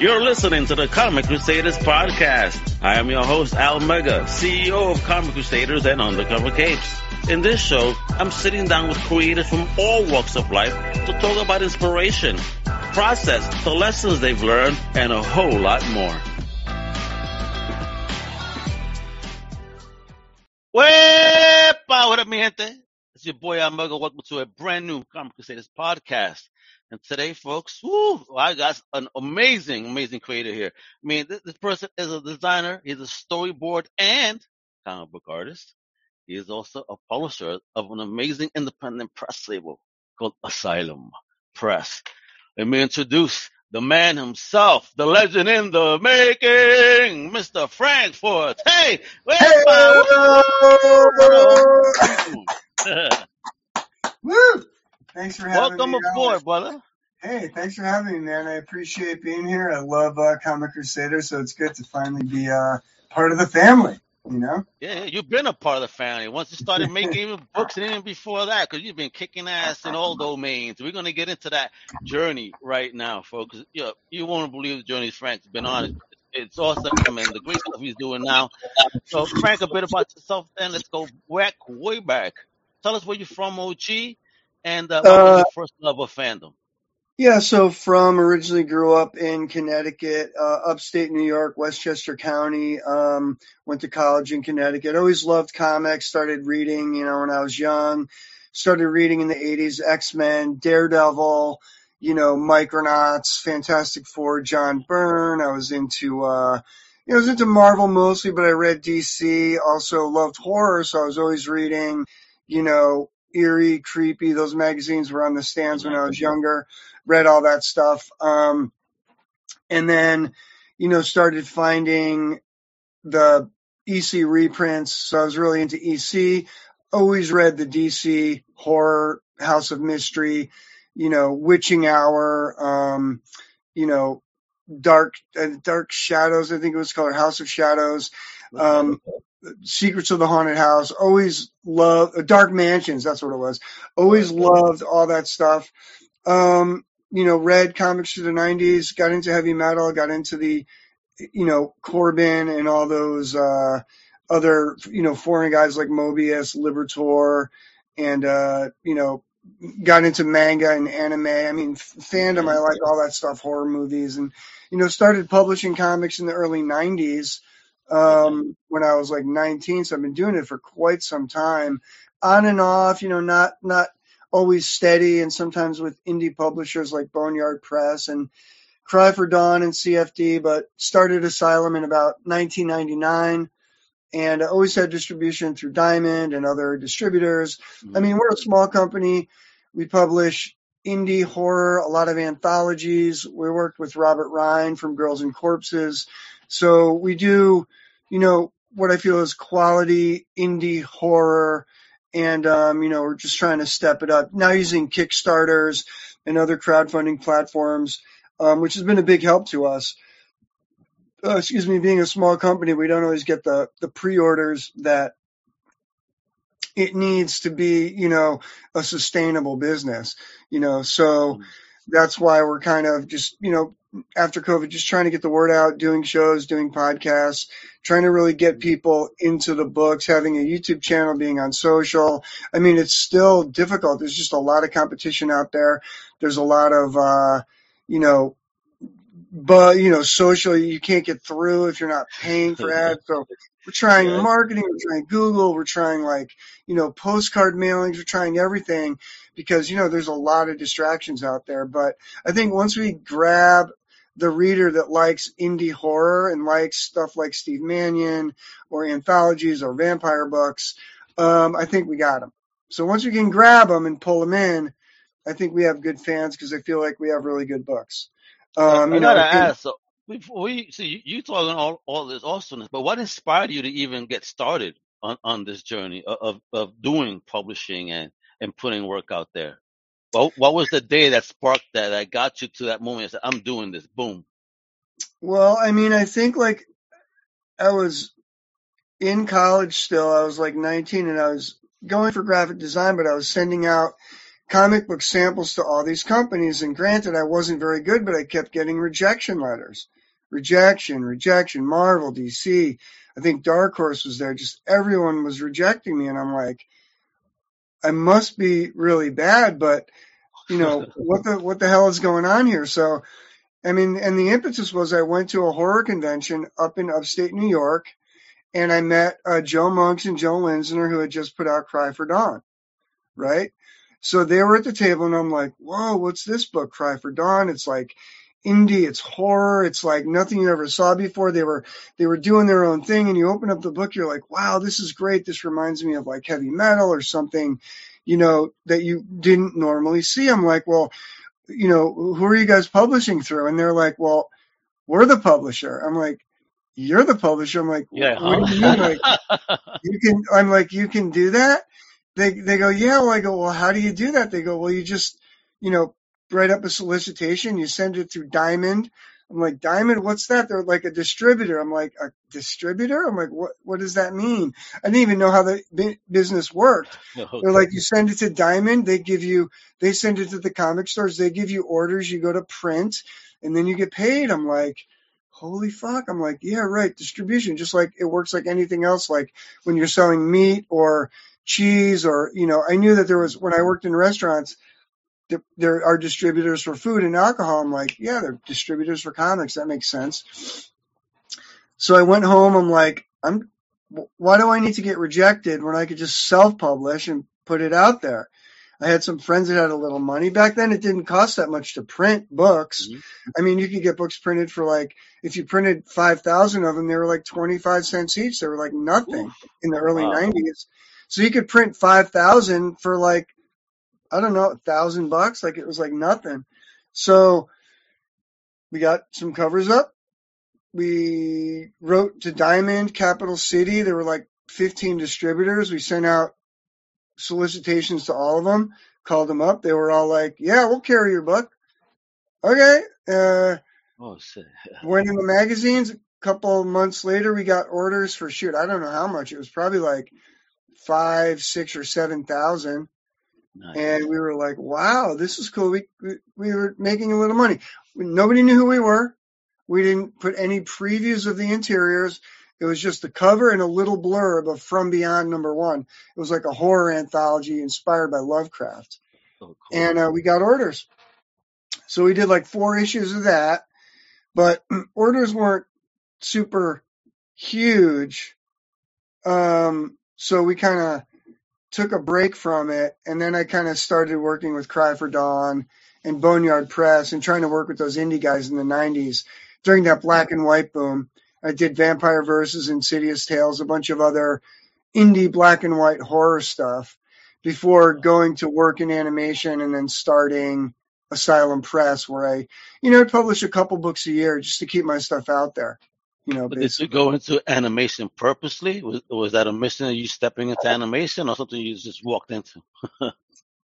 You're listening to the Comic Crusaders podcast. I am your host, Al Mega, CEO of Comic Crusaders and Undercover Capes. In this show, I'm sitting down with creators from all walks of life to talk about inspiration, process, the lessons they've learned, and a whole lot more. Wepa, what up, mi gente? It's your boy Al Mega. Welcome to a brand new Comic Crusaders podcast. And today, folks, whoo, I got an amazing, amazing creator here. I mean, this, this person is a designer, he's a storyboard and comic book artist. He is also a publisher of an amazing independent press label called Asylum Press. Let me introduce the man himself, the legend in the making, Mr. Frank Forte. Hey, where's my Woo! Thanks for having me. Welcome me. aboard, brother. Hey, thanks for having me, man. I appreciate being here. I love uh, Comic Crusader, so it's good to finally be uh, part of the family. You know? Yeah, you've been a part of the family once you started making even books and even before that, because you've been kicking ass in all domains. We're gonna get into that journey right now, folks. You know, you won't believe the journey Frank's been on. It's awesome, and the great stuff he's doing now. So, Frank, a bit about yourself. Then let's go back, way back. Tell us where you're from, OG, and uh, what was Uh, your first love of fandom? yeah. So from originally grew up in Connecticut, uh, upstate New York, Westchester County. Um, went to college in Connecticut. Always loved comics. Started reading, you know, when I was young. Started reading in the '80s, X Men, Daredevil. You know, Micronauts, Fantastic Four, John Byrne. I was into. Uh, you know, I was into Marvel mostly, but I read DC. Also loved horror, so I was always reading, you know, eerie, creepy. Those magazines were on the stands when I was younger. Read all that stuff. Um, and then, you know, started finding the EC reprints. So I was really into EC. Always read the DC horror, House of Mystery, you know, Witching Hour, um, you know, Dark, uh, Dark Shadows, I think it was called, House of Shadows. Um, Secrets of the Haunted House. Always loved uh, Dark Mansions. That's what it was. Always loved all that stuff. Um, you know, read comics through the '90s. Got into heavy metal. Got into the, you know, Corben and all those uh, other, you know, foreign guys like Moebius, Liberatore, and uh, you know, got into manga and anime. I mean, f- fandom. I like all that stuff, horror movies, and you know, started publishing comics in the early '90s um, when I was like 19. So I've been doing it for quite some time, on and off. You know, not not always steady, and sometimes with indie publishers like Boneyard Press and Cry for Dawn and CFD. But started Asylum in about 1999. And I always had distribution through Diamond and other distributors. I mean, we're a small company. We publish indie horror, a lot of anthologies. We worked with Robert Ryan from Girls and Corpses. So we do, you know, what I feel is quality indie horror. And, um, you know, we're just trying to step it up now using Kickstarters and other crowdfunding platforms, um, which has been a big help to us. Uh, excuse me, being a small company, we don't always get the, the pre-orders that it needs to be, you know, a sustainable business, you know, so that's why we're kind of just, you know, after COVID, just trying to get the word out, doing shows, doing podcasts, trying to really get people into the books, having a YouTube channel, being on social. I mean, it's still difficult. There's just a lot of competition out there. There's a lot of, uh, you know, but you know, social, you can't get through if you're not paying for ads. So we're trying Yeah. marketing, we're trying Google, we're trying like, you know, postcard mailings, we're trying everything because, you know, there's a lot of distractions out there. But I think once we grab the reader that likes indie horror and likes stuff like Steve Mannion or anthologies or vampire books, um, I think we got them. So once we can grab them and pull them in, I think we have good fans because I feel like we have really good books. Um, I you know, gotta think- ask. So we see you, you talking all all this awesomeness, but what inspired you to even get started on on this journey of of, of doing publishing and and putting work out there? What what was the day that sparked that that got you to that moment? I said, I'm doing this. Boom. Well, I mean, I think like I was in college still. I was like 19 and I was going for graphic design, but I was sending out comic book samples to all these companies. And granted, I wasn't very good, but I kept getting rejection letters. Rejection, rejection, Marvel, DC. I think Dark Horse was there. Just everyone was rejecting me. And I'm like, I must be really bad, but you know, what the, what the hell is going on here? So, I mean, and the impetus was I went to a horror convention up in upstate New York and I met uh, Joe Monks and Joe Linsner who had just put out Cry for Dawn, right? So they were at the table, and I'm like, "Whoa, what's this book? Cry for Dawn." It's like indie, it's horror, it's like nothing you ever saw before. They were they were doing their own thing, and you open up the book, you're like, "Wow, this is great. This reminds me of like heavy metal or something." You know, that you didn't normally see. I'm like, well, you know, who are you guys publishing through? And they're like, well, we're the publisher. I'm like, you're the publisher. I'm like, Yeah, what do you mean? Like, you can, I'm like, you can do that? They, they go, yeah. Well, I go, well, how do you do that? They go, well, you just, you know, write up a solicitation, you send it through Diamond. I'm like, Diamond, what's that? They're like a distributor. I'm like, a distributor? I'm like, what, what does that mean? I didn't even know how the business worked. They're like, you send it to Diamond, they give you, they send it to the comic stores, they give you orders, you go to print, and then you get paid. I'm like, holy fuck. I'm like, yeah, right, distribution, just like it works like anything else, like when you're selling meat or cheese or, you know, I knew that there was, when I worked in restaurants, there, are distributors for food and alcohol. I'm like, yeah, they're distributors for comics. That makes sense. So I went home. I'm like, I'm, why do I need to get rejected when I could just self publish and put it out there? I had some friends that had a little money back then. It didn't cost that much to print books. Mhm. I mean, you could get books printed for like, if you printed 5,000 of them, they were like 25 cents each. They were like nothing Oof. in the early Wow. 90s. So you could print 5,000 for like, I don't know, a thousand bucks. Like it was like nothing. So we got some covers up. We wrote to Diamond, Capital City. There were like 15 distributors. We sent out solicitations to all of them, called them up. They were all like, yeah, we'll carry your book. Okay. Uh, Oh shit. went in the magazines. A couple months later, we got orders for shoot. I don't know how much. It was probably like five, six, or seven thousand. Nice. And we were like, wow, this is cool. We, we, we were making a little money. Nobody knew who we were. We didn't put any previews of the interiors. It was just the cover and a little blurb of From Beyond number one. It was like a horror anthology inspired by Lovecraft. So cool. And uh, we got orders. So we did like four issues of that, but orders weren't super huge. Um, so we kind of took a break from it, and then I kind of started working with Cry for Dawn and Boneyard Press and trying to work with those indie guys in the 90s during that black and white boom. I did Vampire Verses, Insidious Tales, a bunch of other indie black and white horror stuff before going to work in animation and then starting Asylum Press, where I, you know, publish a couple books a year just to keep my stuff out there. You know, But did you go into animation purposely? Was, was that a mission Are you stepping into animation or something you just walked into?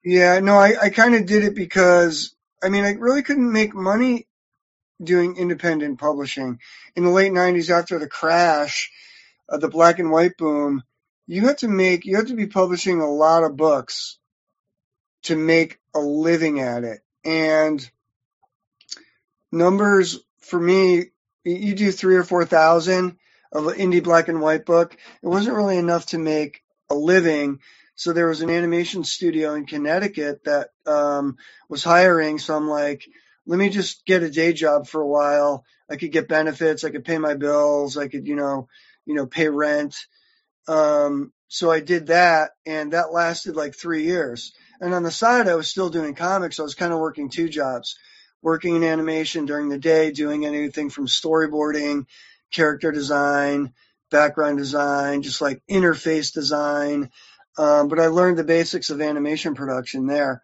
Yeah, no, I, I kind of did it because, I mean, I really couldn't make money doing independent publishing. In the late 90s, after the crash of the black and white boom, you had to make, you had to be publishing a lot of books to make a living at it. And numbers for me, you do three or 4,000 of an indie black and white book. It wasn't really enough to make a living. So there was an animation studio in Connecticut that um, was hiring. So I'm like, let me just get a day job for a while. I could get benefits. I could pay my bills. I could, you know, you know, pay rent. Um, so I did that, and that lasted like three years. And on the side, I was still doing comics. I was kind of working two jobs, working in animation during the day, doing anything from storyboarding, character design, background design, just like interface design. Um, but I learned the basics of animation production there,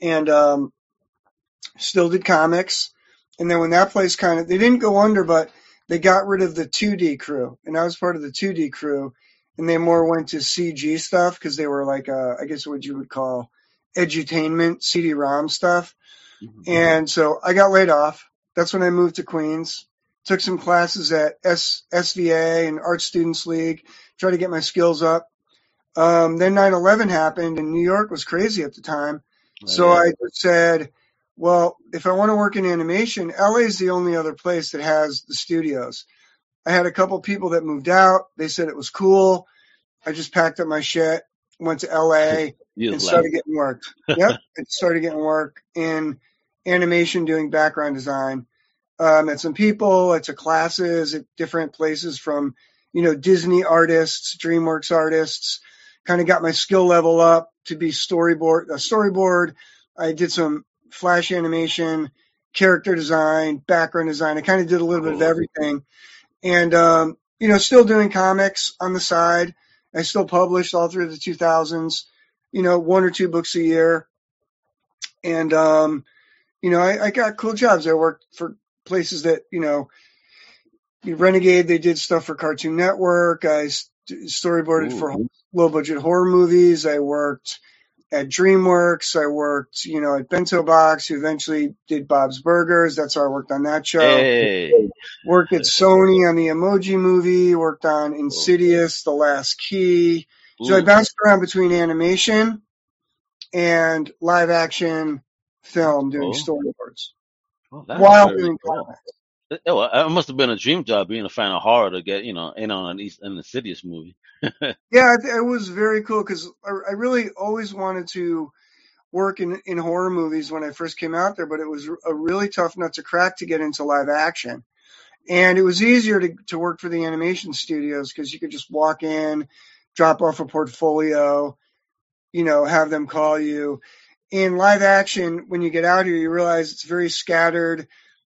and um, still did comics. And then when that place kind of, they didn't go under, but they got rid of the 2D crew, and I was part of the 2D crew, and they more went to CG stuff because they were like, uh, I guess what you would call edutainment, CD-ROM stuff. Mhm. And so I got laid off. That's when I moved to Queens. Took some classes at S- SVA and Art Students League, tried to get my skills up. Um, then 9/11 happened, and New York was crazy at the time. So I just said, well, if I want to work in animation, LA is the only other place that has the studios. I had a couple people that moved out. They said it was cool. I just packed up my shit, went to LA, and started getting work. yep, and started getting work in animation, doing background design. Um, met some people, at some classes at different places from, you know, Disney artists, DreamWorks artists. Kind of got my skill level up to be storyboard a storyboard. I did some flash animation, character design, background design. I kind of did a little bit of everything, and um, you know, still doing comics on the side. I still published all through the 2000s. You know, one or two books a year, and um, you know, I, I got cool jobs. I worked for places that you know, Renegade. They did stuff for Cartoon Network. I storyboarded Ooh. for low budget horror movies. I worked at DreamWorks. I worked, you know, at Bento Box, who eventually did Bob's Burgers. That's how I worked on that show. Hey. Worked at Sony on the Emoji Movie. Worked on Insidious, The Last Key. Ooh. So I bounced around between animation and live action film doing oh. storyboards well, while doing cool. comics. It, it must have been a dream job being a fan of horror to get you know in on an East an Insidious movie. yeah, it was very cool because I really always wanted to work in in horror movies when I first came out there, but it was a really tough nut to crack to get into live action. And it was easier to, to work for the animation studios because you could just walk in, drop off a portfolio, you know, have them call you. In live action, when you get out here, you realize it's very scattered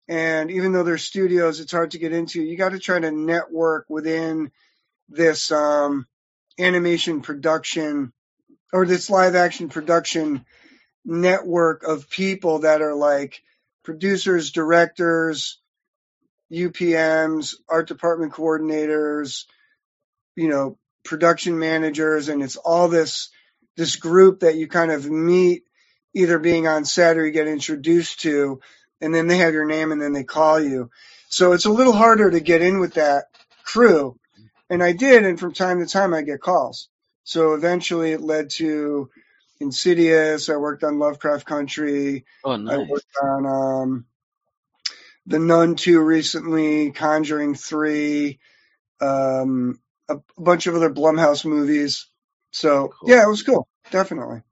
and even though there's studios, it's hard to get into. You got to try to network within this um, animation production or this live action production network of people that are like producers, directors, UPMs, art department coordinators, you know, production managers, and it's all this this group that you kind of meet either being on set or you get introduced to and then they have your name and then they call you. So it's a little harder to get in with that crew. And I did, and from time to time I get calls. So eventually it led to Insidious. I worked on Lovecraft Country. Oh, nice. I worked on um, The Nun 2 recently, Conjuring 3, um, a, bunch of other Blumhouse movies. So cool. yeah, it was cool. Definitely.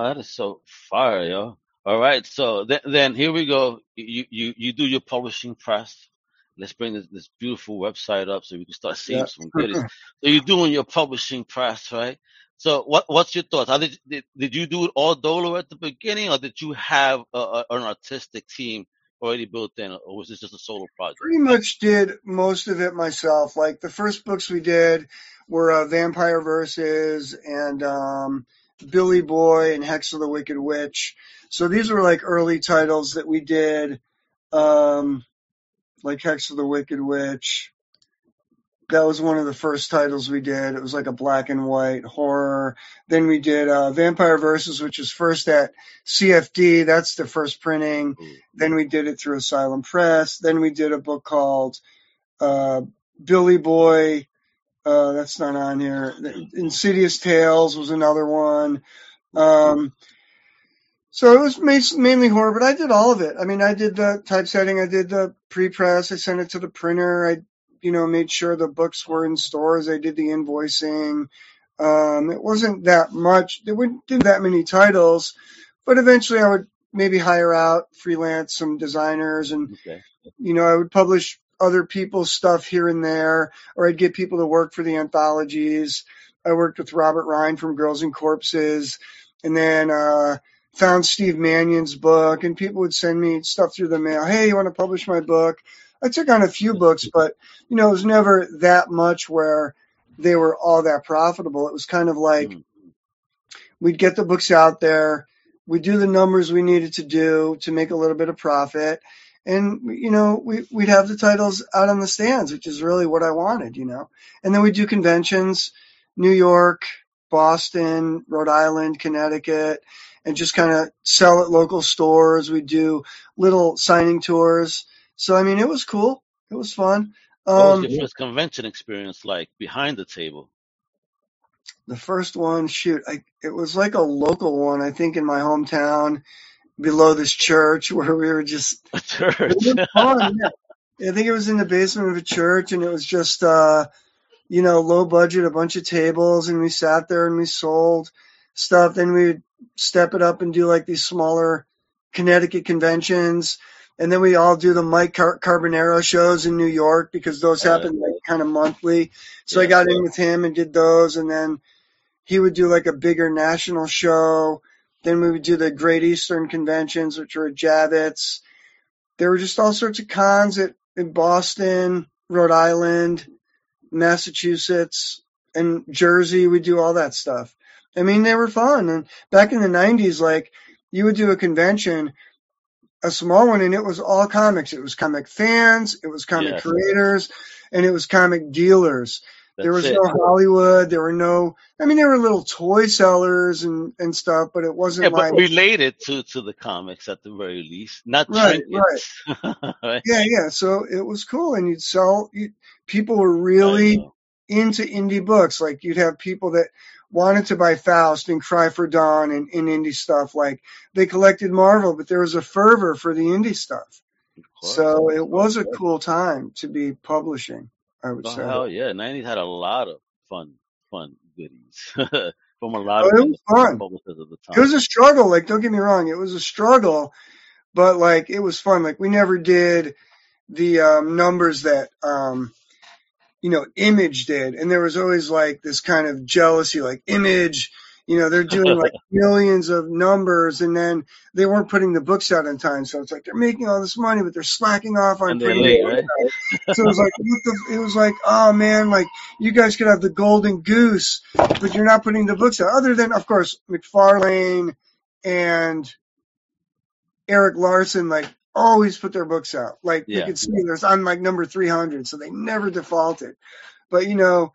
Oh, that is so fire, yo. All right, so then, then here we go. You, you you do your publishing press. Let's bring this, this beautiful website up so we can start seeing yeah. some goodies. so you're doing your publishing press, right? So what what's your thoughts? How did, did did you do it all dolo at the beginning, or did you have a, a, an artistic team already built in, or was this just a solo project? Pretty much did most of it myself. Like the first books we did were uh, Vampire Verses and um, Billy Boy and Hex of the Wicked Witch. So these were like early titles that we did, um, like Hex of the Wicked Witch. That was one of the first titles we did. It was like a black and white horror. Then we did uh, Vampire Verses, which was first at CFD. That's the first printing. Mm. Then we did it through Asylum Press. Then we did a book called uh, Billy Boy uh, that's not on here. Insidious Tales was another one. Um, so it was mainly horror, but I did all of it. I mean, I did the typesetting, I did the pre-press, I sent it to the printer, I, you know, made sure the books were in stores, I did the invoicing. Um, it wasn't that much. They wouldn't do that many titles, but eventually I would maybe hire out freelance some designers and, okay. you know, I would publish other people's stuff here and there, or I'd get people to work for the anthologies. I worked with Robert Ryan from Girls and Corpses, and then uh, found Steve Mannion's book, and people would send me stuff through the mail. Hey, you want to publish my book? I took on a few books, but you know, it was never that much where they were all that profitable. It was kind of like mm-hmm. we'd get the books out there, we'd do the numbers we needed to do to make a little bit of profit, and you know we we'd have the titles out on the stands, which is really what I wanted, you know. And then we'd do conventions, New York, Boston, Rhode Island, Connecticut, and just kind of sell at local stores. We'd do little signing tours. So I mean, it was cool. It was fun. Um, what was um, your first convention experience like behind the table? the first one, shoot, I, it was like a local one, I think in my hometown below this church where we were just, A church. it was fun. Yeah. I think it was in the basement of a church and it was just, uh, you know, low budget, a bunch of tables and we sat there and we sold stuff. Then we would step it up and do like these smaller Connecticut conventions. And then we all do the Mike Car- Carbonaro shows in New York because those yeah. happen like kind of monthly. So I Yeah. got in with him and did those. And then he would do like a bigger national show. Then we would do the Great Eastern conventions, which were at Javits. There were just all sorts of cons at, in Boston, Rhode Island, Massachusetts, and Jersey. We'd do all that stuff. I mean, they were fun. And back in the 90s, like you would do a convention, a small one, and it was all comics. It was comic fans, it was comic Yes. creators, and it was comic dealers. There was it. no Hollywood. There were no, I mean, there were little toy sellers and, and stuff, but it wasn't Yeah, like, but related to to the comics at the very least, not Right, trinkets. Right. yeah, yeah. So it was cool. And you'd sell, you, people were really into indie books. Like you'd have people that wanted to buy Faust and Cry for Dawn and, and indie stuff. Like they collected Marvel, but there was a fervor for the indie stuff. So it was a cool time to be publishing, I would Oh, say. hell yeah. 90s had a lot of fun, fun goodies from a lot Oh, of it was fun. publishers at the time. It was a struggle. Like, don't get me wrong, it was a struggle, but like it was fun. Like we never did the um, numbers that um, you know Image did, and there was always like this kind of jealousy. Like Image, you know, they're doing like millions of numbers, and then they weren't putting the books out in time. So it's like they're making all this money, but they're slacking off on and they're late, right? so it was like, the, it was like, oh man, like you guys could have the golden goose, but you're not putting the books out. Other than, of course, McFarlane and Eric Larsen, like always put their books out. Like you Yeah. could see there's on like number 300, so they never defaulted. But you know,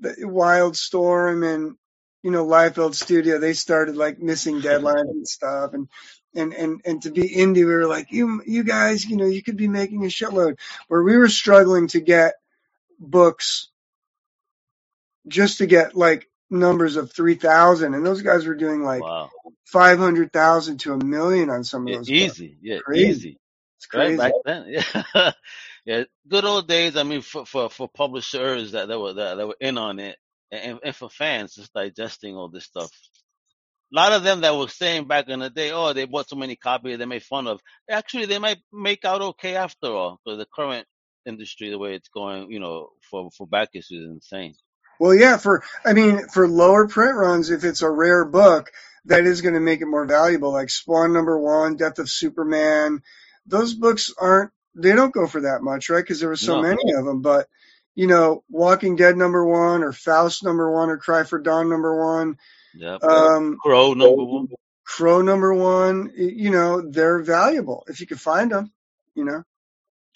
the Wildstorm and you know Liefeld Studio, they started like missing deadlines and stuff, and and and and to be indie, we were like, you you guys, you know, you could be making a shitload. Where we were struggling to get books just to get like numbers of 3,000, and those guys were doing like Wow. 500,000 to a million on some of Yeah, those books. easy. Yeah, Crazy. easy. It's Right crazy. back then. Yeah. yeah. Good old days. I mean, for, for, for publishers that, that were, that, that were in on it and, and for fans just digesting all this stuff. A lot of them that were saying back in the day, oh, they bought so many copies they made fun of. Actually, they might make out okay after all. For the current industry, the way it's going, you know, for, for back issues is insane. Well, yeah, for I mean, for lower print runs, if it's a rare book, that is going to make it more valuable. Like Spawn number one, Death of Superman, those books aren't they don't go for that much, right? Because there were so No. many of them. But you know, Walking Dead number one, or Faust number one, or Cry for Dawn number one, Yep. um, Crow number one. Crow number one, you know, they're valuable if you can find them. You know,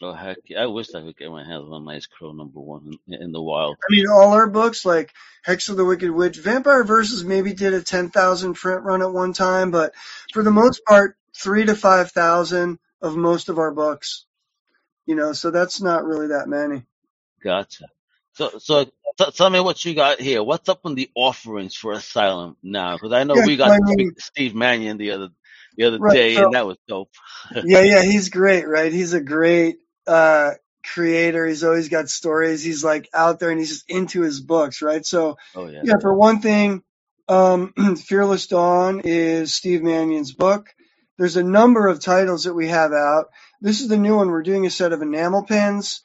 Oh heck. I wish I could get my hands on nice Crow number one in, in the wild. I mean, all our books like Hex of the Wicked Witch, Vampire Verses maybe did a 10,000 print run at one time, but for the most part, three to 5,000 of most of our books, you know, so that's not really that many. Gotcha. So, so t- tell me what you got here. What's up on the offerings for Asylum now? Because I know Yeah, we got I to mean- speak to Steve Mannion the other the other Right, day, so- and that was dope. yeah, yeah, he's great, right? He's a great, uh, creator. He's always got stories. He's like out there and he's just into his books, right? So, Oh yeah. Yeah, for one thing, um, Fearless Dawn is Steve Mannion's book. There's a number of titles that we have out. This is the new one. We're doing a set of enamel pens.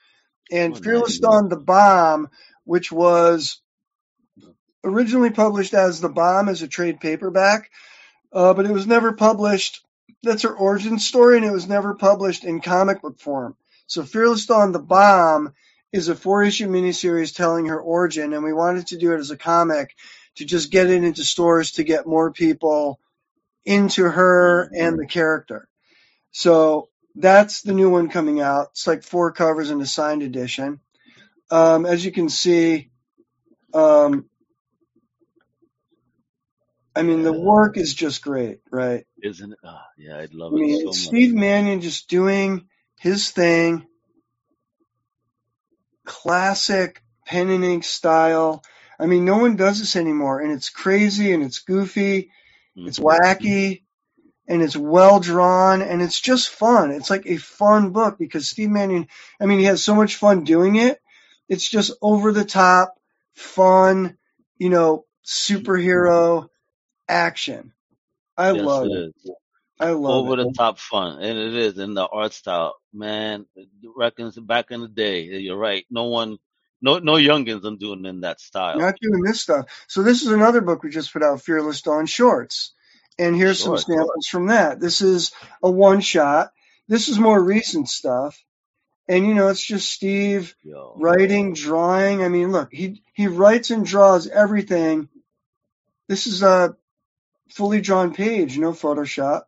And Oh, Fearless nice. Dawn, The Bomb, which was originally published as The Bomb as a trade paperback, uh, but it was never published. That's her origin story, and it was never published in comic book form. So Fearless Dawn, The Bomb is a four issue miniseries telling her origin, and we wanted to do it as a comic to just get it into stores to get more people into her and the character. So that's the new one coming out. It's like four covers and a signed edition. Um, as you can see, um, I mean, the work is just great, right? Isn't it? Oh, yeah, I'd love I it mean, so much. Steve Mannion just doing his thing, classic pen and ink style. I mean, no one does this anymore, and it's crazy and it's goofy, it's Mhm. wacky, and it's well drawn, and it's just fun. It's like a fun book because Steve Mannion, I mean, he has so much fun doing it. It's just over the top, fun, you know, superhero action. I Yes, love it. I love Over it. the top fun, and it is in the art style, man. it Reckons back in the day, you're right. No one, no, no youngins are doing in that style. Not doing this stuff. So this is another book we just put out, Fearless Dawn Shorts. And here's some Sure. samples from that. This is a one shot. This is more recent stuff. And you know, it's just Steve Yo, writing, drawing. I mean, look, he he writes and draws everything. This is a fully drawn page, no Photoshop.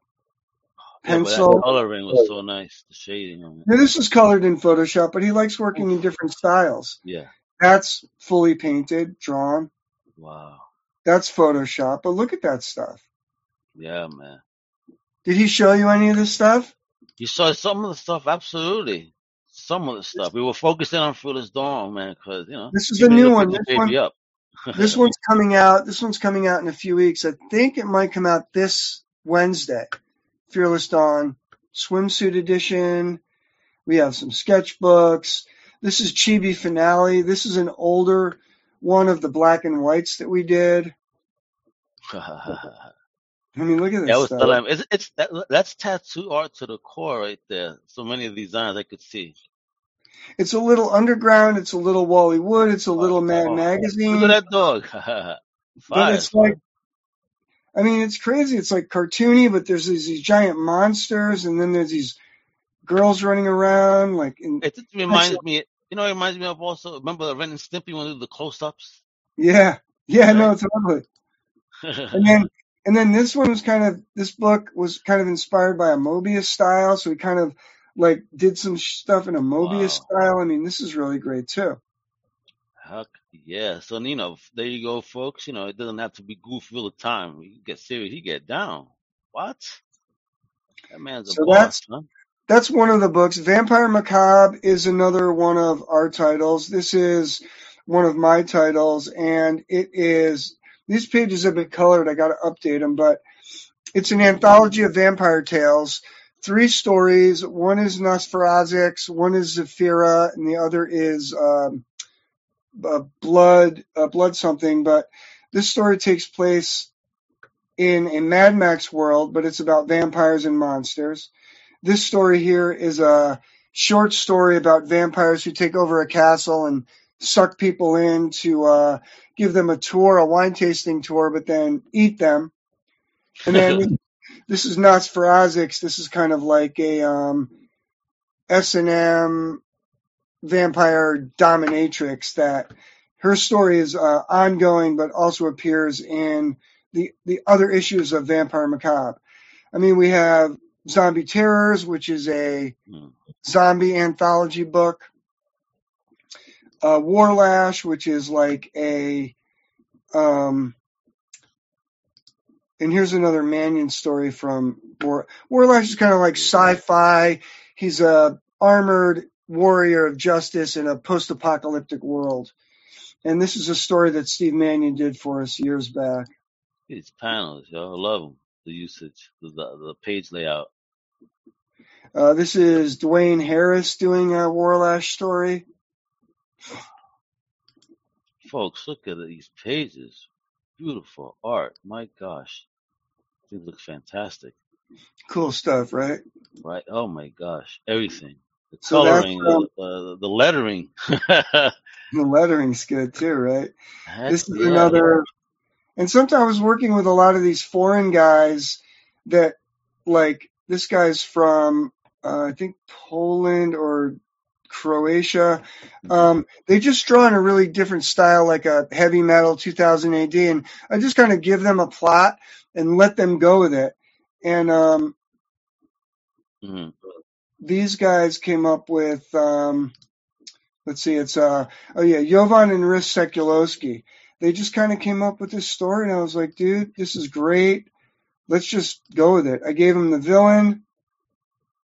Oh, yeah, Pencil. coloring was so nice. The shading on it. Now, this is colored in Photoshop, but he likes working in different styles. Yeah. That's fully painted, drawn. Wow. That's Photoshop. But look at that stuff. Yeah, man. Did he show you any of this stuff? You saw some of the stuff, absolutely. Some of the stuff. We were focusing on Fearless Dawn, man, because you know This is a new one. This one, this one's coming out. This one's coming out in a few weeks. I think it might come out this Wednesday. Fearless Dawn swimsuit edition. We have some sketchbooks. This is Chibi Finale. This is an older one of the black and whites that we did. I mean, look at Yeah, I this was stuff. telling him, it's, it's that, that's tattoo art to the core right there. So many of these designs I could see. It's a little underground. It's a little Wally Wood. It's a Oh, little Mad oh, Magazine. look at that dog. but it's like, I mean, it's crazy. It's like cartoony, but there's these, these giant monsters, and then there's these girls running around. Like, in, It just reminds me, you know, it reminds me of also, remember the Ren and Stimpy when they do the close-ups? yeah, yeah, no, totally. And then, and then this one was kind of, this book was kind of inspired by a Moebius style. So we kind of like did some stuff in a Moebius Wow. style. I mean, this is really great too. Heck, yeah. So, you know, there you go, folks. You know, it doesn't have to be goofy all the time. You get serious, he get down. What? That man's a So boss, that's huh? that's one of the books. Vampire Macabre is another one of our titles. This is one of my titles, and it is these pages have been colored. I got to update them, but it's an anthology of vampire tales. Three stories. One is Nosferatu, one is Zephyra, and the other is um, uh, Blood, uh, Blood something. But this story takes place in a Mad Max world, but it's about vampires and monsters. This story here is a short story about vampires who take over a castle and suck people in to uh, give them a tour, a wine tasting tour, but then eat them. And then this is not for Nosferatu. This is kind of like a um, S and M vampire dominatrix that her story is uh, ongoing, but also appears in the the other issues of Vampire Macabre. I mean, we have Zombie Terrors, which is a Hmm. zombie anthology book. Uh, Warlash, which is like a, um, and here's another Mannion story from War. Warlash is kind of like sci-fi. He's a armored warrior of justice in a post-apocalyptic world. And this is a story that Steve Mannion did for us years back. These panels, yo, I love them. The usage, the, the, the page layout. Uh, this is Dwayne Harris doing a Warlash story. Folks, look at these pages. Beautiful art. My gosh. These look fantastic. Cool stuff, right? Right? Oh my gosh. Everything. The So coloring, the, the, the lettering. The lettering's good too, right? Heck this is yeah. another and sometimes I was working with a lot of these foreign guys that like this guy's from uh, I think Poland or Croatia. Um, they just draw in a really different style, like a heavy metal 2000 AD, and I just kind of give them a plot and let them go with it. And um, Mhm. these guys came up with um, let's see, it's uh oh yeah, Jovan and Riss Sekulowski. They just kind of came up with this story, and I was like, dude, this is great. Let's just go with it. I gave them the villain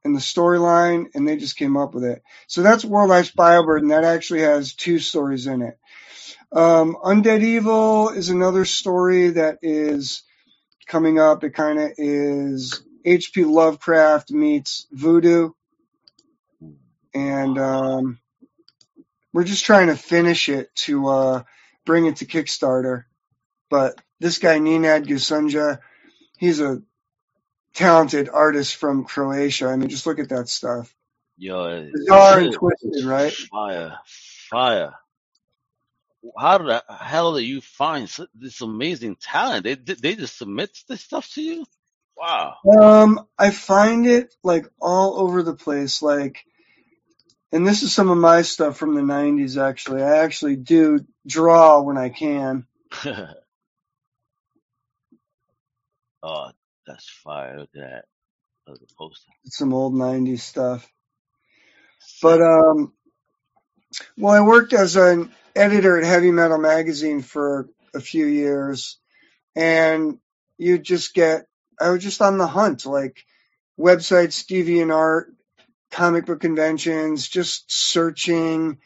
and the storyline, and they just came up with it. So that's World Life and That actually has two stories in it. Um, Undead Evil is another story that is coming up. It kind of is H.P. Lovecraft meets voodoo, and um, we're just trying to finish it to uh, bring it to Kickstarter. But this guy Nenad Gusunja, he's a talented artist from Croatia. I mean, just look at that stuff. Yo, Bizarre and twisted, right? fire, fire. How the hell do you find this amazing talent? They they just submit this stuff to you? Wow. Um, I find it like all over the place. Like, and this is some of my stuff from the '90s. Actually, I actually do draw when I can. oh, that's fire. Look at that. Look at the poster. It's some old '90s stuff. But um, well, I worked as an editor at Heavy Metal Magazine for a few years, and you just get. I was just on the hunt, like websites, DeviantArt, comic book conventions, just searching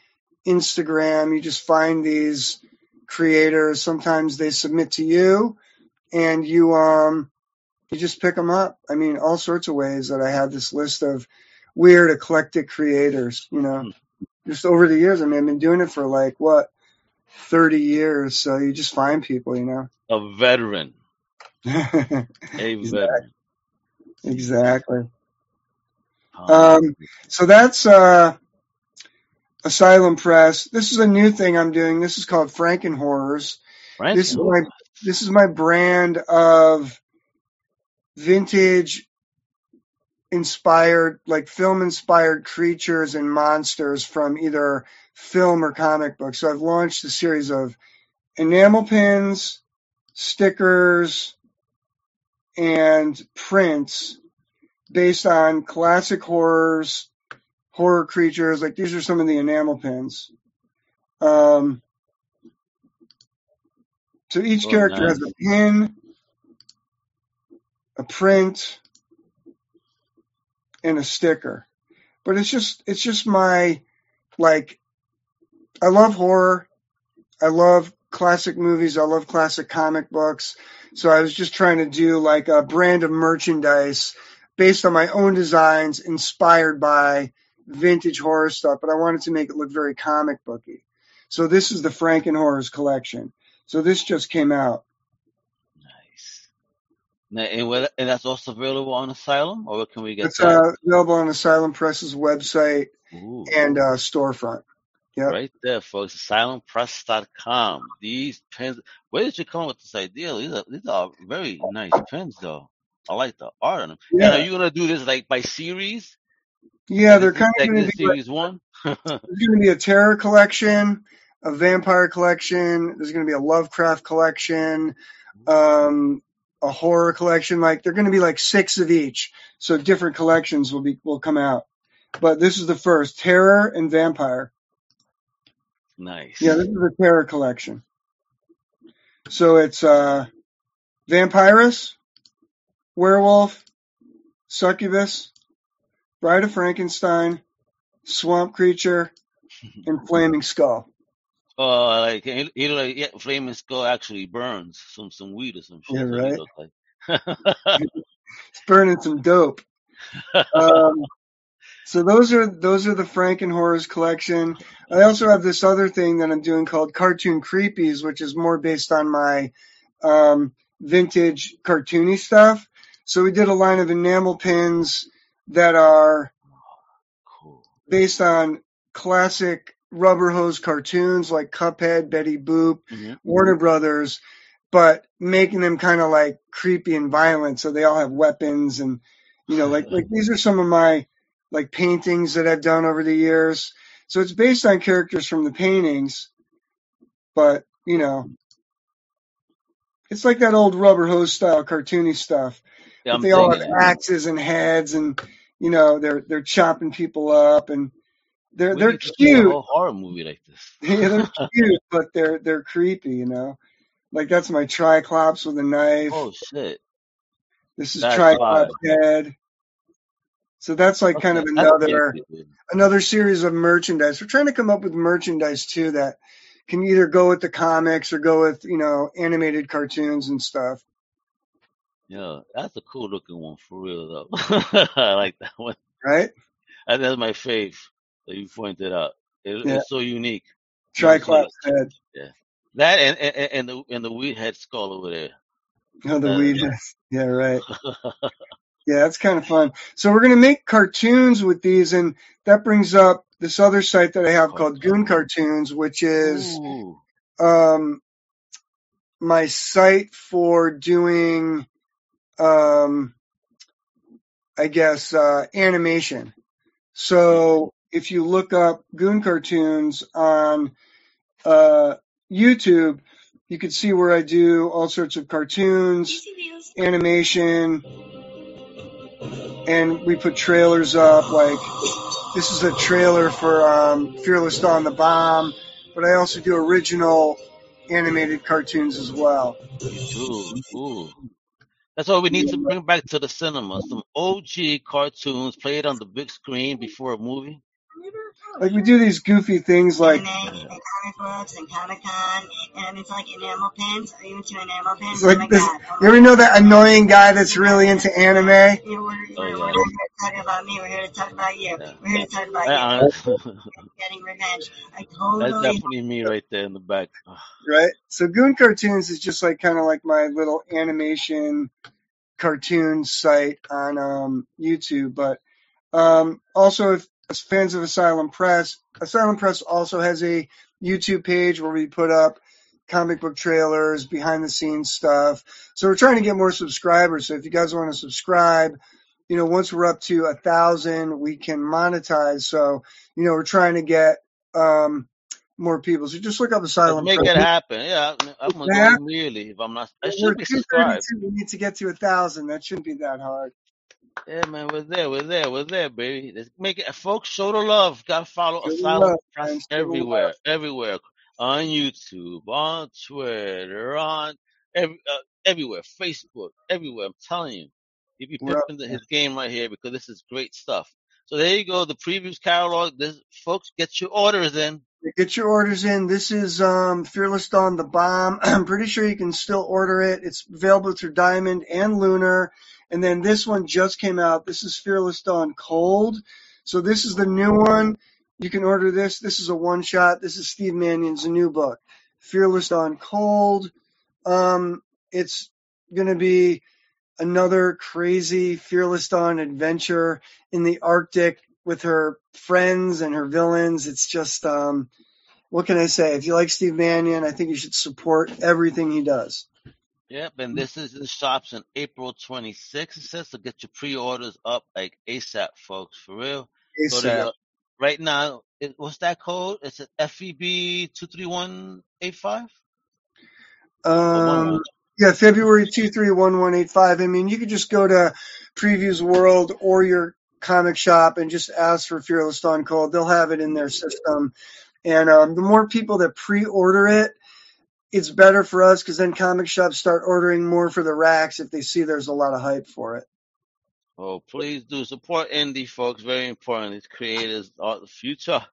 Instagram. You just find these creators. Sometimes they submit to you, and you um you just pick them up. I mean, all sorts of ways that I have this list of weird eclectic creators. You know, just over the years. I mean, I've been doing it for like what thirty years. So you just find people. You know. A veteran. A Exactly. veteran. exactly. Um, Um, so that's uh, Asylum Press. This is a new thing I'm doing. This is called Franken Horrors. Frank, This is my this is my brand of vintage inspired, like film inspired creatures and monsters from either film or comic books. So I've launched a series of enamel pins, stickers, and prints based on classic horrors, horror creatures. Like these are some of the enamel pins. Um, so each Oh, character nice. has a pin, a print, and a sticker. But it's just it's just my like I love horror. I love classic movies. I love classic comic books. So I was just trying to do like a brand of merchandise based on my own designs, inspired by vintage horror stuff, but I wanted to make it look very comic booky. So this is the Franken Horrors collection. So this just came out. Now, and, where, and that's also available on Asylum, or where can we get It's that? uh, available on Asylum Press's website Ooh, and uh, storefront. Yep. right there, folks. AsylumPress.com. These pins. Where did you come up with this idea? These are these are very nice pins, though. I like the art on them. And are you gonna do this like by series? yeah, Like they're kind of going to be like series one? there's going to be a terror collection, a vampire collection. There's going to be a Lovecraft collection, um, a horror collection. Like they're going to be like six of each, so different collections will be will come out. But this is the first terror and vampire. nice. Yeah, this is the terror collection. So it's uh, vampirus, werewolf, succubus, bride of Frankenstein, swamp creature, and flaming skull. Oh, like you know, like yeah, flaming skull actually burns some some weed or some shit. Yeah, he right. like. It's burning some dope. Um, so those are those are the Franken Horrors collection. I also have this other thing that I'm doing called Cartoon Creepies, which is more based on my um, vintage cartoony stuff. So we did a line of enamel pins that are based on classic rubber hose cartoons like Cuphead, Betty Boop, hmm Warner Brothers, but making them kind of like creepy and violent. So they all have weapons and you know, like like these are some of my like paintings that I've done over the years. So it's based on characters from the paintings, but you know, it's like that old rubber hose style cartoony stuff. Yeah, But they all have axes and heads and you know, they're they're chopping people up and they're We they're see a cute. horror movie like this. Yeah, they're cute, but they're they're creepy, you know. Like that's my triclops with a knife. oh shit, This is that's triclops head. So that's like kind of another another series of merchandise. We're trying to come up with merchandise too that can either go with the comics or go with you know animated cartoons and stuff. Yeah, that's a cool looking one for real though. I like that one. Right? And that's my fave that you pointed out. It, Yeah. It's so unique. Triclops head. Yeah. That and, and and the and the weed head skull over there. Oh, the Uh, weed. Yeah, right. Yeah, that's kind of fun. So we're gonna make cartoons with these, and that brings up this other site that I have called Goon Cartoons, which is Ooh. um, my site for doing, um, I guess, uh, animation. So if you look up Goon Cartoons on uh, YouTube, you can see where I do all sorts of cartoons, animation, and we put trailers up. Like this is a trailer for um, Fearless Dawn the Bomb, but I also do original animated cartoons as well. Ooh, ooh. That's what we need to bring back to the cinema. Some OG cartoons played on the big screen before a movie. Like we do these goofy things like anime and comic books and Comic Con, and it's like enamel pins. Are you into enamel pins? Like oh my this- god. Oh you ever know that annoying guy that's really into anime? You know, we're, Oh, we're, we're here to talk about me. We're here to talk about you. We're here to talk about I- you. Getting revenge. I That's definitely me right there in the back. right? So Goon Cartoons is just like kind of like my little animation cartoon site on um, YouTube. But um, also, if as fans of Asylum Press, Asylum Press also has a YouTube page where we put up comic book trailers, behind the scenes stuff. So we're trying to get more subscribers. So if you guys want to subscribe, you know, once we're up to a thousand, we can monetize. So, you know, we're trying to get um, more people. So just look up Asylum make Press. it happen. Yeah, I'm gonna Yeah. go immediately if I'm not. I should be subscribed. 232. We need to get to a thousand. That shouldn't be that hard. Yeah, man, we're there, we're there, we're there, baby. Let's make it, folks. Show the love. Gotta follow Show Asylum love, man, everywhere, everywhere, on YouTube, on Twitter, on every, uh, everywhere, Facebook, everywhere. I'm telling you, if you We're up his game right here because this is great stuff. So there you go, the previews catalog. This, folks, get your orders in. Get your orders in. This is um, Fearless Dawn the Bomb. I'm pretty sure you can still order it. It's available through Diamond and Lunar. And then this one just came out. This is Fearless Dawn Cold. So this is the new one. You can order this. This is a one shot. This is Steve Mannion's new book, Fearless Dawn Cold. Um, it's going to be another crazy Fearless Dawn adventure in the Arctic with her friends and her villains. It's just, um, what can I say? If you like Steve Mannion, I think you should support everything he does. Yep, and this is in shops on April 26th. It says to get your pre-orders up like ASAP, folks, for real. ASAP. your, right now, it, what's that code? It's an FEB two three one eight five. Um, yeah, February two three one one eight five. I mean, you could just go to Previews World or your comic shop and just ask for Fearless Dawn Cold. They'll have it in their system. And um, the more people that pre-order it, it's better for us because then comic shops start ordering more for the racks if they see there's a lot of hype for it. Oh, please do support indie folks. Very important. These creators are the future,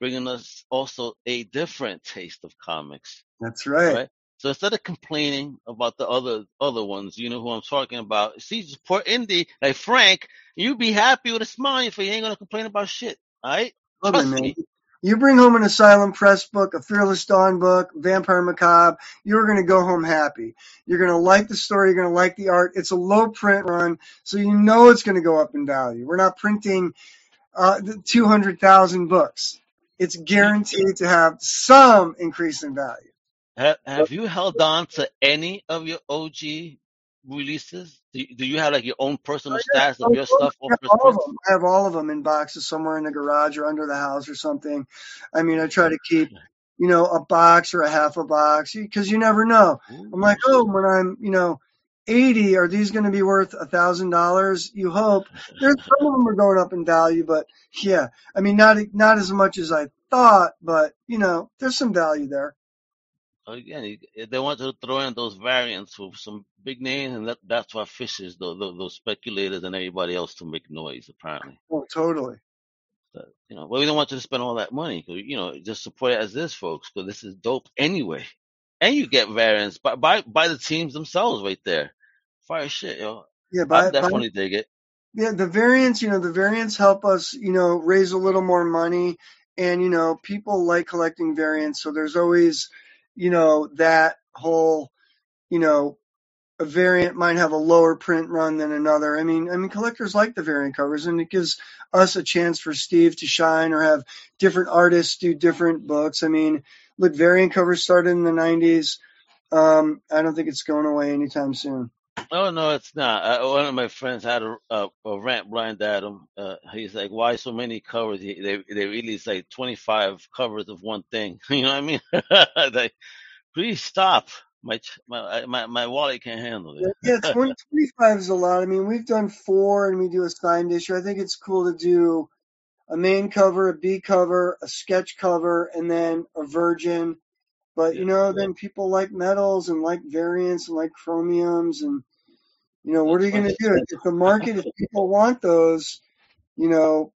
bringing us also a different taste of comics. That's right. Right. So instead of complaining about the other other ones, you know who I'm talking about. See, support indie like Frank. You be happy with a smile your. You ain't gonna complain about shit. All right. Love it, Trust man. me. You bring home an Asylum Press book, a Fearless Dawn book, Vampire Macabre, you're going to go home happy. You're going to like the story, you're going to like the art. It's a low print run, so you know it's going to go up in value. We're not printing uh, 200,000 books. It's guaranteed to have some increase in value. Have, have you held on to any of your OG releases? Do you, do you have like your own personal oh, stats of oh, your stuff I have, all of them. I have all of them in boxes somewhere in the garage or under the house or something. I mean, I try to keep, you know, a box or a half a box because you never know. I'm like, oh, when I'm, you know, 80, are these going to be worth a thousand dollars? You hope. There's some of them are going up in value, but yeah, I mean, not not as much as I thought, but you know, there's some value there. Again, you- they want to throw in those variants with some big names, and that, that's what fishes those, those, those speculators and everybody else to make noise. Apparently, Oh, totally. But, you know, well, we don't want you to spend all that money. 'cause, you know, just support it as this, folks, because this is dope anyway. And you get variants by by by the teams themselves right there. Fire shit, yo. Yeah, I by definitely dig it. Yeah, the variants, you know, the variants help us, you know, raise a little more money. And, you know, people like collecting variants. So there's always, you know, that whole, you know, a variant might have a lower print run than another. I mean, I mean, collectors like the variant covers and it gives us a chance for Steve to shine or have different artists do different books. I mean, look, variant covers started in the 90s. Um, I don't think it's going away anytime soon. Oh no, it's not. Uh, one of my friends had a, a, a rant blind at him. Uh, he's like, "Why so many covers? He, they they release like twenty five covers of one thing. You know what I mean? like, please stop. My ch- my my my wallet can't handle it. yeah, 20, 25 is a lot. I mean, we've done four and we do a signed issue. I think it's cool to do a main cover, a B cover, a sketch cover, and then a virgin. But, you Yeah, know, then people like metals and like variants and like chromiums. And, you know, what are you going to do? If the market, if people want those, you know,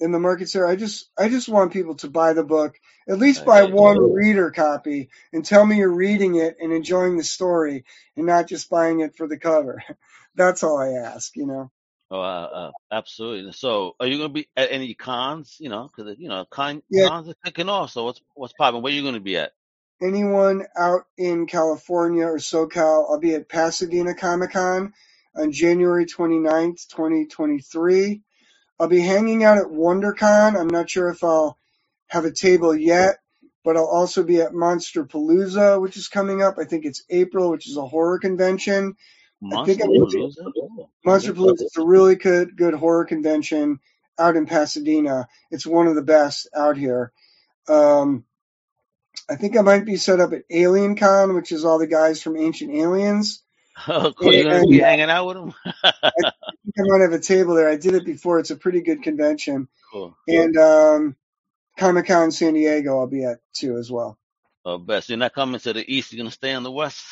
in the market's there, I just, I just want people to buy the book, at least buy one reader copy and tell me you're reading it and enjoying the story and not just buying it for the cover. That's all I ask, you know. Oh, uh, uh, absolutely. So, are you gonna be at any cons? You know, because you know, con Yeah, cons are kicking off. So, what's what's popping? Where are you gonna be at? Anyone out in California or SoCal, I'll be at Pasadena Comic Con on January 29th, 2023. I'll be hanging out at WonderCon. I'm not sure if I'll have a table yet, but I'll also be at Monster Palooza, which is coming up. I think it's April, which is a horror convention. I Monster Palooza? Monster. Palooza is a really good good horror convention out in Pasadena. It's one of the best out here. Um, I think I might be set up at Alien Con, which is all the guys from Ancient Aliens. Oh, cool. You're gonna be hanging out with them? I think I might have a table there. I did it before. It's a pretty good convention. Cool. And um, Comic Con San Diego, I'll be at too as well. Oh, best. You're not coming to the east. You're gonna stay on the west.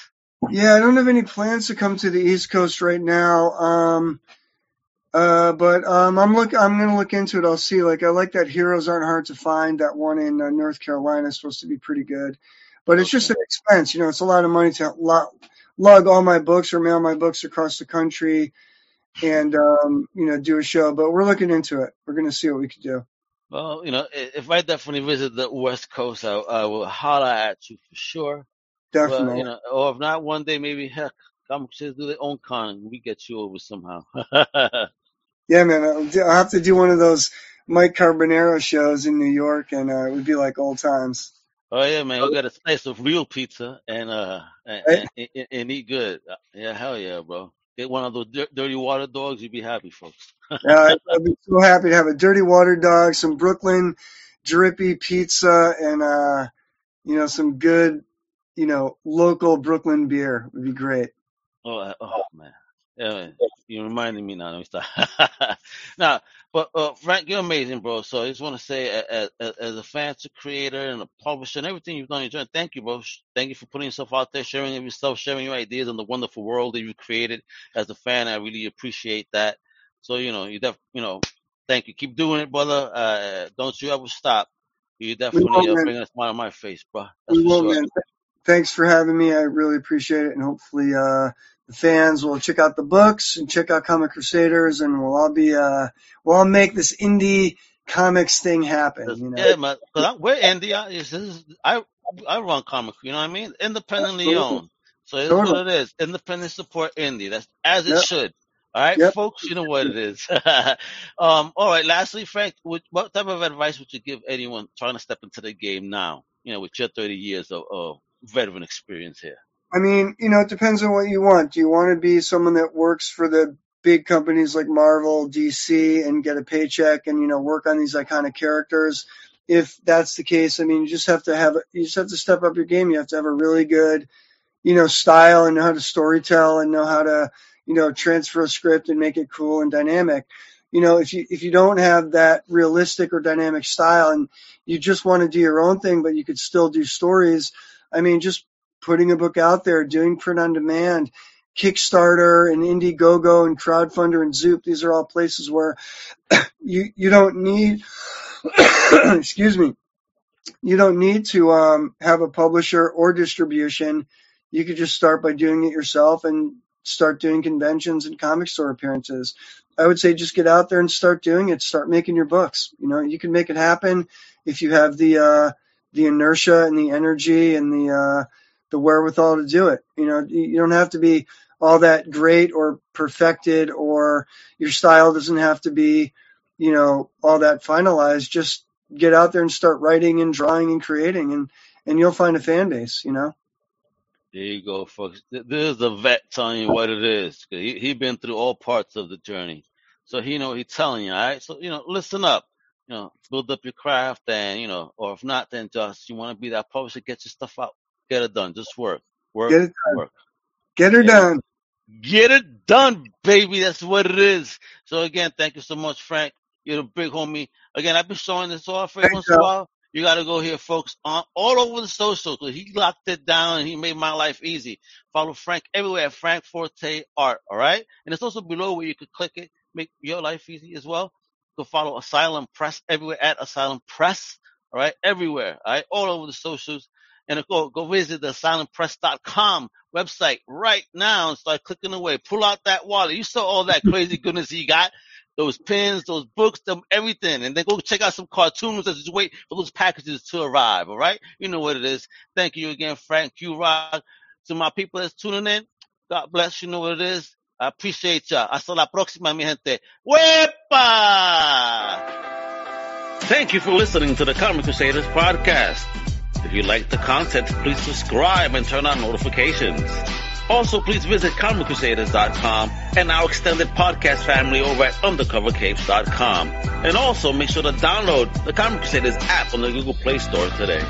Yeah, I don't have any plans to come to the East Coast right now. Um, uh, but um, I'm look. I'm gonna look into it. I'll see. Like I like that Heroes Aren't Hard to Find. That one in uh, North Carolina is supposed to be pretty good, but it's just an expense. You know, it's a lot of money to lug all my books or mail my books across the country and um, you know do a show. But we're looking into it. We're gonna see what we can do. Well, you know, if I definitely visit the west coast, I, I will holler at you for sure. But Definitely. you know, or if not, one day maybe heck, come just do their own con. and We get you over somehow. Yeah, man. I'll, do, I'll have to do one of those Mike Carbonaro shows in New York, and uh, it would be like old times. Oh yeah, man, we got a slice of real pizza and uh and, Right? and, and, and eat good. Uh, Yeah, hell yeah, bro. Get one of those dir- dirty water dogs, you'd be happy, folks. Yeah, I'd, I'd be so happy to have a dirty water dog, some Brooklyn drippy pizza, and uh, you know some good, you know, local Brooklyn beer would be great. Oh, uh, oh man. Yeah. You reminded me now. Let me stop. now, but uh, Frank, you're amazing, bro. So I just want to say, as, as a fan, to creator, and a publisher, and everything you've done, you're thank you, bro. Thank you for putting yourself out there, sharing yourself, sharing your ideas on the wonderful world that you created. As a fan, I really appreciate that. So you know, you def, you know, thank you. Keep doing it, brother. Uh, don't you ever stop. You definitely uh, man. bring a smile on my face, bro. That's We for sure. man. Thanks for having me. I really appreciate it, and hopefully, uh, the fans will check out the books and check out Comic Crusaders, and we'll all be, uh, we'll all make this indie comics thing happen. You know. yeah, man. We're indie. I, it's, this is, I I run comic. You know what I mean? Independently Absolutely. owned. So it's Totally. what it is. Independent support indie. That's as it Yep. should. All right, Yep. folks. You know what it is. um. All right. Lastly, Frank, what, what type of advice would you give anyone trying to step into the game now? You know, with your 30 years of, of veteran experience here. I mean, you know, it depends on what you want. Do you want to be someone that works for the big companies like Marvel, DC, and get a paycheck and, you know, work on these iconic characters? If that's the case, I mean, you just have to have, you just have to step up your game. You have to have a really good, you know, style and know how to storytell and know how to, you know, transfer a script and make it cool and dynamic. You know, if you, if you don't have that realistic or dynamic style and you just want to do your own thing, but you could still do stories, I mean, just putting a book out there, doing print on demand, Kickstarter and Indiegogo and Crowdfunder and Zoop. These are all places where you you don't need excuse me you don't need to um, have a publisher or distribution. You could just start by doing it yourself and start doing conventions and comic store appearances. I would say just get out there and start doing it. Start making your books. You know, you can make it happen if you have the uh, the inertia and the energy and the uh, the wherewithal to do it. You know, you don't have to be all that great or perfected, or your style doesn't have to be, you know, all that finalized. Just get out there and start writing and drawing and creating, and and you'll find a fan base. You know. There you go, folks. This is a vet telling you what it is. He he been through all parts of the journey, so he know he's telling you. All right, so you know, listen up. You know, build up your craft, and you know, or if not, then just you want to be that publisher, get your stuff out, get it done. Just work, work, Get it done. work. Get her Yeah. done. Get it done, baby. That's what it is. So again, thank you so much, Frank. You're the big homie. Again, I've been showing this off every once in a while. You got to go here, folks, on all over the socials. 'cause He locked it down and he made my life easy. Follow Frank everywhere at Frank Forte Art. All right, and it's also below where you could click it, make your life easy as well. Go follow Asylum Press everywhere at Asylum Press. All right, everywhere. All right, all over the socials. And go go visit the asylumpress.com website right now and start clicking away. Pull out that wallet. You saw all that crazy goodness he got. Those pins, those books, them everything. And then go check out some cartoons as you wait for those packages to arrive. All right? You know what it is. Thank you again, Frank Q Rock. To my people that's tuning in, God bless. You know what it is. Appreciate ya. Hasta la próxima, mi gente. Wepa! Thank you for listening to the Comic Crusaders podcast. If you like the content, please subscribe and turn on notifications. Also, please visit ComicCrusaders.com and our extended podcast family over at UndercoverCapes.com. And also make sure to download the Comic Crusaders app on the Google Play Store today.